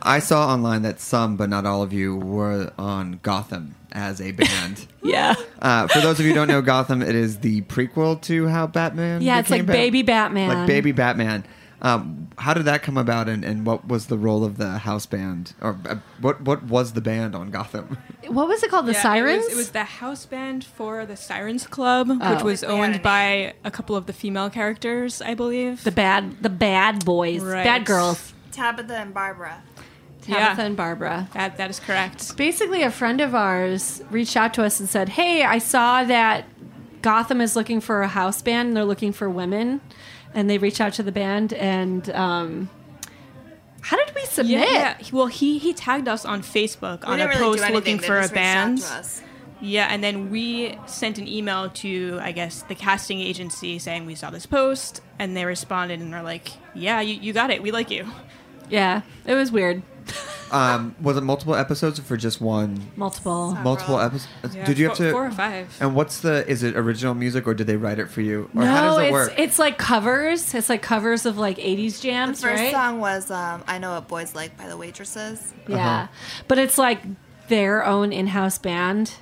I saw online that some, but not all of you, were on Gotham as a band. Yeah. Uh, for those of you who don't know Gotham, it is the prequel to how Batman. Yeah, it's like Bat- Baby Batman. Like Baby Batman. Um, how did that come about, and, and what was the role of the house band, or uh, what what was the band on Gotham? What was it called? The Yeah, Sirens? It was, it was the house band for the Sirens Club, Oh. which was owned by a couple of the female characters, I believe. the bad the bad boys. Right. Bad girls. Tabitha and Barbara. Tabitha and Barbara. That that is correct. Basically, a friend of ours reached out to us and said, "Hey, I saw that Gotham is looking for a house band. and They're looking for women." And they reached out to the band, and um, how did we submit? Yeah, yeah. Well, he he tagged us on Facebook on a really post looking They for a just out band. to us. Yeah, and then we sent an email to I guess the casting agency saying we saw this post, and they responded and they're like, "Yeah, you, you got it. We like you." Yeah, it was weird. Um, was it multiple episodes or for just one? Multiple. Multiple episodes. Yeah, Did you have four- to four or five. And what's the? Is it original music or did they write it for you? Or no, how does it it's work? it's like covers. It's like covers of like '80s jams. The jams, first right? song was um, "I Know What Boys Like" by the Waitresses. Uh-huh. Yeah, but it's like their own in-house band,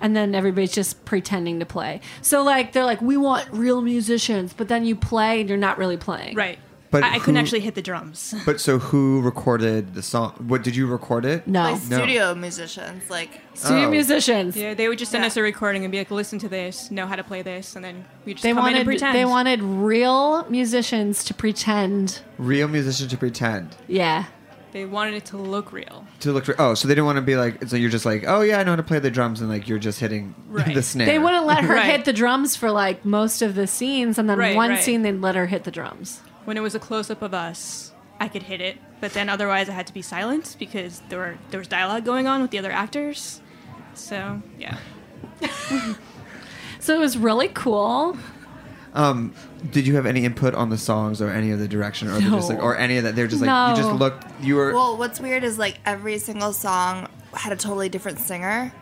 and then everybody's just pretending to play. So like they're like, we want real musicians, but then you play and you're not really playing. Right. But I, I couldn't who- actually hit the drums. But so who recorded the song? What did you record it? No. Like No. studio musicians, like Studio Oh. musicians. Yeah, they would just send Yeah. us a recording and be like, "Listen to this, know how to play this," and then we just They come in wanted and pretend. they wanted real musicians to pretend. Real musicians to pretend Yeah. They wanted it to look real. to look. For, oh, so they didn't want to be like. So you're just like, oh yeah, I know how to play the drums, and like you're just hitting Right. the snare. They wouldn't let her Right. hit the drums for like most of the scenes, and then Right, one right. scene they'd let her hit the drums. When it was a close up of us, I could hit it, but then otherwise I had to be silent because there were there was dialogue going on with the other actors. So yeah, So it was really cool. Um, did you have any input on the songs or any of the direction, or they're just like, or any of that? They're just like you just looked. You were. Well, what's weird is like every single song had a totally different singer.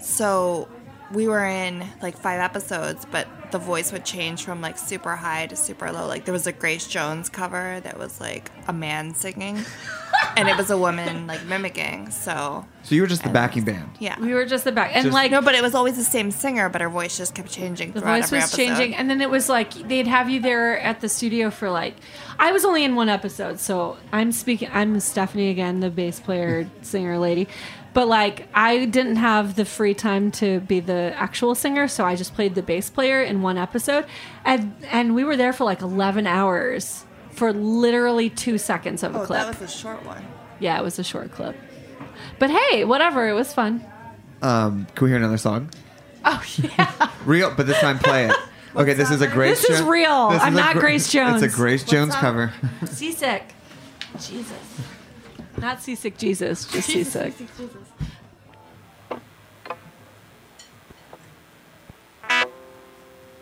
So we were in like five episodes, but the voice would change from like super high to super low. Like there was a Grace Jones cover that was like a man singing, and it was a woman like mimicking. So so you were just the backing band. yeah. We were just the back, and Just- like no, but it was always the same singer, but her voice just kept changing. the voice every was episode. changing, and then it was like they'd have you there at the studio for like. I was only in one episode, so I'm speaking. I'm Stephanie again, the bass player, singer lady. But like, I didn't have the free time to be the actual singer, so I just played the bass player in one episode, and and we were there for like 11 hours for literally two seconds of a Oh, clip. that was a short one. yeah, it was a short clip. But hey, whatever, it was fun. Um, can we hear another song? Oh yeah. Real, but this time play it. Okay, this is a Grace. Jones. This is real. this I'm is a not Grace Jones. It's a Grace Jones that? cover. Seasick. Jesus. Not seasick Jesus, just seasick. seasick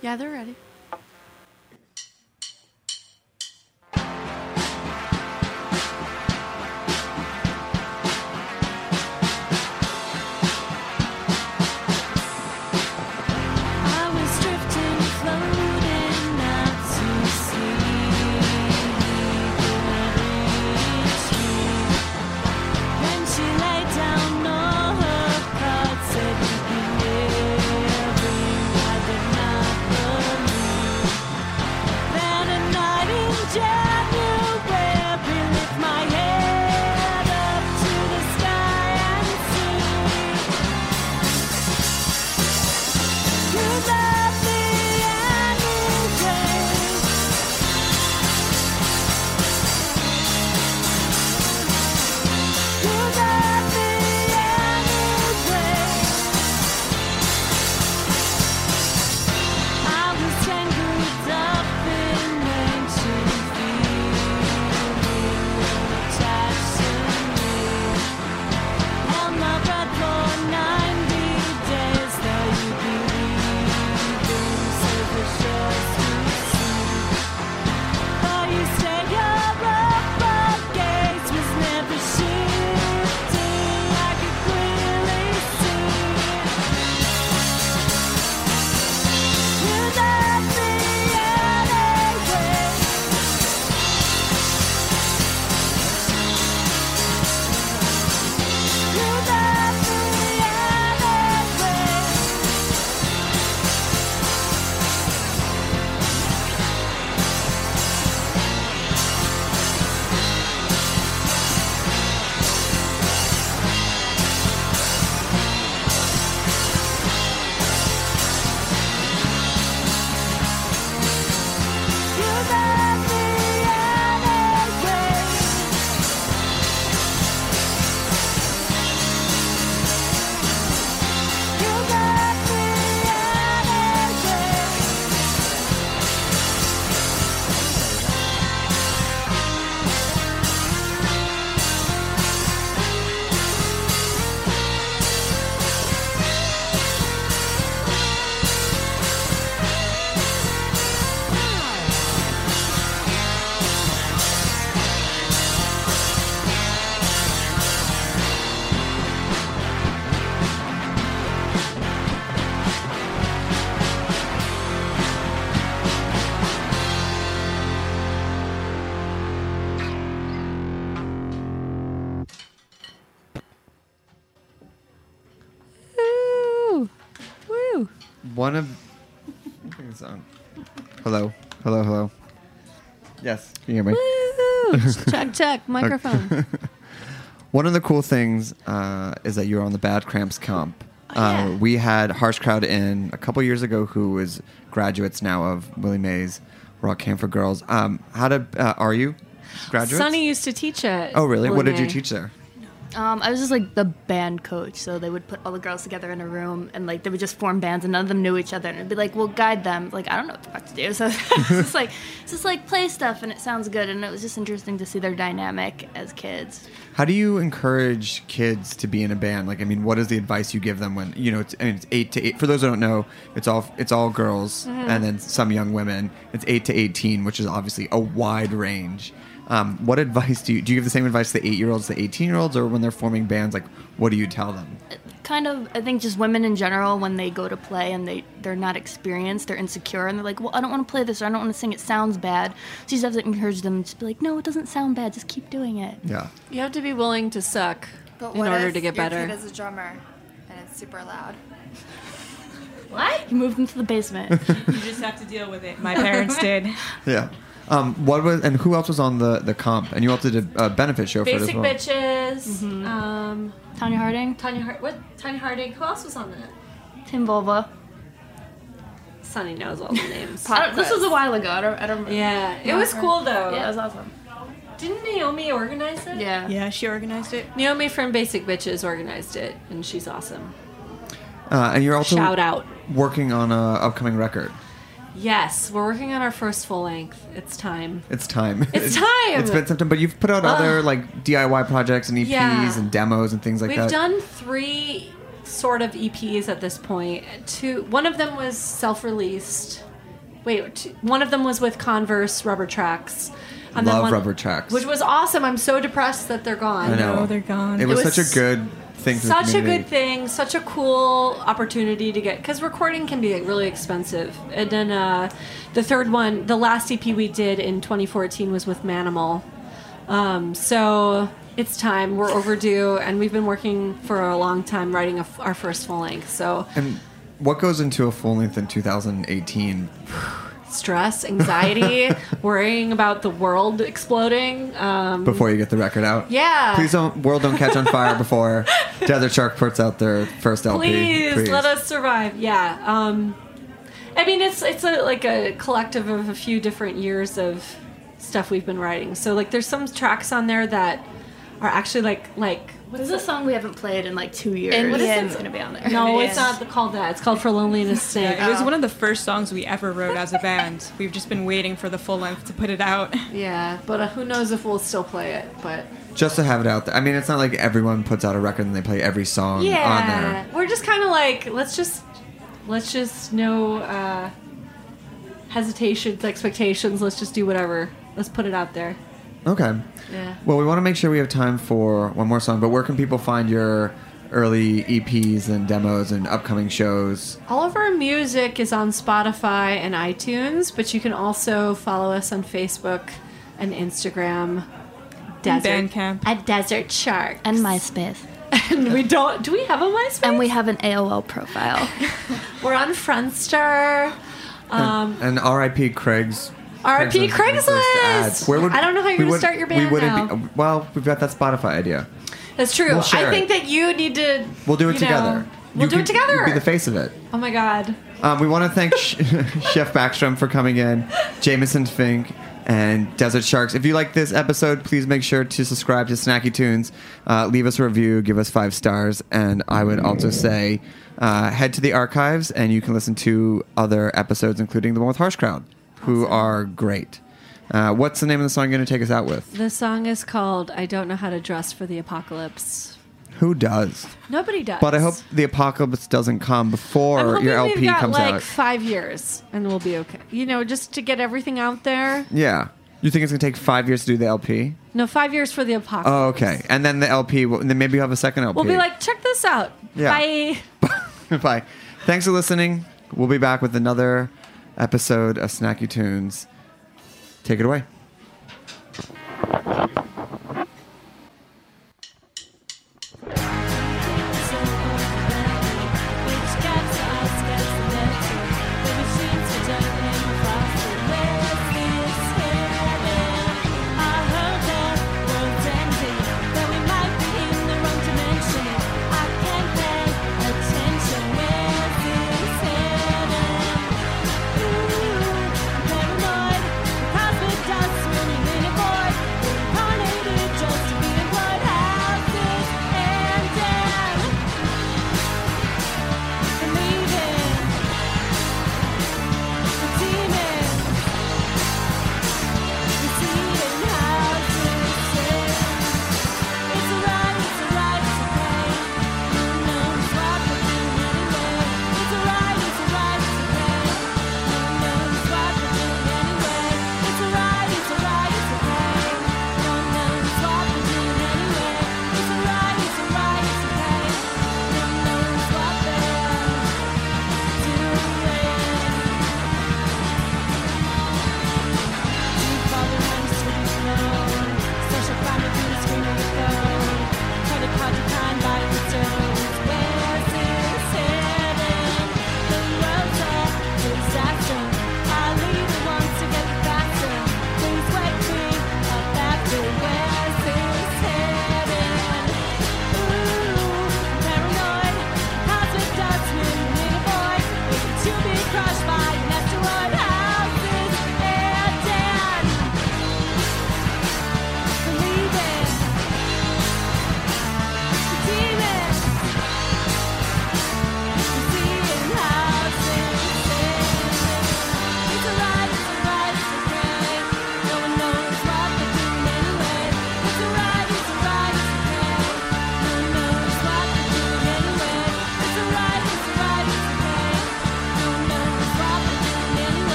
Yeah, they're ready. One of I think it's on. Hello, hello, hello. Yes, can you hear me? Woo! check, check, microphone. One of the cool things uh, is that you're on the Bad Cramps comp. Oh, yeah. uh, we had Harsh Crowd in a couple years ago, who was graduates now of Willie Mae Rock Camp for Girls. Um, how did uh, are you graduates? Sunny used to teach it. Oh, really? What did you teach there? Um, I was just like the band coach, so they would put all the girls together in a room and like they would just form bands, and none of them knew each other, and it'd be like, "We'll guide them." Like I don't know what the fuck to do, so it's just like it's just like play stuff, and it sounds good, and it was just interesting to see their dynamic as kids. How do you encourage kids to be in a band? Like, I mean, what is the advice you give them when you know it's, I mean, it's eight to eight? For those who don't know, it's all it's all girls Mhm. and then some young women. It's eight to eighteen, which is obviously a wide range. Um, what advice do you do? You give the same advice to eight year olds the eighteen year olds, or when they're forming bands? Like, what do you tell them? Kind of, I think just women in general when they go to play and they they're not experienced, they're insecure, and they're like, "Well, I don't want to play this, or I don't want to sing. It sounds bad." So you just have to encourage them to be like, "No, it doesn't sound bad. Just keep doing it." Yeah. You have to be willing to suck But in order to get your better. kid is a drummer and it's super loud? What? You moved into the basement. you just have to deal with it. My parents did. Yeah. Um, what was and who else was on the the comp? And you also did a benefit show for it as Basic well. bitches. Um, Tanya Harding. Tanya Hart. What? Tanya Harding. Who else was on that? Tim Volva. Sunny knows all the names. This was a while ago. I don't. I don't Yeah, it was cool though. Yeah, it was awesome. Didn't Naomi organize it? Yeah. Yeah, she organized it. Naomi from Basic Bitches organized it, and she's awesome. Uh, and you're also Shout out. working on an upcoming record. Yes, we're working on our first full length. It's time. It's time. It's time! it's been some time, but you've put out other like DIY projects and EPs Yeah. and demos and things like that. We've done three sort of EPs at this point. Two, one of them was self-released. Wait, two, one of them was with Converse Rubber Tracks. I love Rubber Tracks. which was awesome. I'm so depressed that they're gone. I know. they're gone. It was, was such a good thing such a good thing such a cool opportunity to get because recording can be really expensive. And then uh, the third one the last ep we did in 2014 was with manimal. Um, so it's time we're overdue and we've been working for a long time writing a our first full length so And what goes into a full length in 2018? stress anxiety worrying about the world exploding um, Before you get the record out. Yeah. Please don't world don't catch on fire before Desert Shark puts out their first LP. please, let us survive. Yeah. Um, I mean, it's it's a like a collective of a few different years of stuff we've been writing. So like, there's some tracks on there that are actually like like. There's a song we haven't played in like two years. And what is it? It's gonna be on there. No, It it's is. not called that. It's called For Loneliness Sake. Yeah, it was one of the first songs we ever wrote as a band. We've just been waiting for the full length to put it out. Yeah, but uh, who knows if we'll still play it? But Just to have it out there. I mean, it's not like everyone puts out a record and they play every song on there. yeah, we're just kind of like let's just let's just no uh, hesitations, expectations. Let's just do whatever. Let's put it out there. Okay. Yeah. Well, we want to make sure we have time for one more song, but where can people find your early EPs and demos and upcoming shows? All of our music is on Spotify and iTunes, but you can also follow us on Facebook and Instagram. Desert, Bandcamp. At Desert Shark. And MySpace. And we don't. Do we have a MySpace? And we have an AOL profile. We're on Friendster. Um, and RIP Craig's. RIP Craigslist. ads. Where would I don't know how you're gonna start your we band wouldn't now. Be, well, we've got that Spotify idea. That's true. We'll I think it. that you need to. We'll do it together. know, we'll You do it together. Be the face of it. oh my god. Um, we want to thank Chef Backstrom for coming in, Jameson Fink, and Desert Sharks. If you like this episode, please make sure to subscribe to Snacky Tunes, uh, leave us a review, give us five stars, and I would also say uh, head to the archives and you can listen to other episodes, including the one with Harsh Crowd, who are great. Uh, what's the name of the song you're going to take us out with? The song is called "I Don't Know How to Dress for the Apocalypse." Who does? Nobody does. But I hope the apocalypse doesn't come before your LP got comes like out. five years, and we'll be okay. You know, just to get everything out there. Yeah. You think it's going to take five years to do the LP? No, five years for the apocalypse. Oh, okay. And then the LP, will, and then maybe you have a second LP. We'll be like, check this out. Yeah. Bye. Bye. Thanks for listening. We'll be back with another episode of Snacky Tunes. Take it away.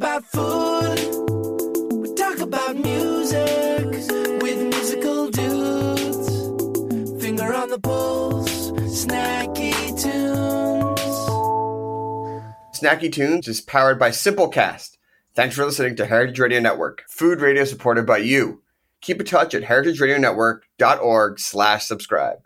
About food. We talk about music with musical dudes. Finger on the pulse, snacky tunes. Snacky Tunes is powered by Simplecast. Thanks for listening to Heritage Radio Network, food radio supported by you. Keep in touch at heritageradionetwork.org slash subscribe.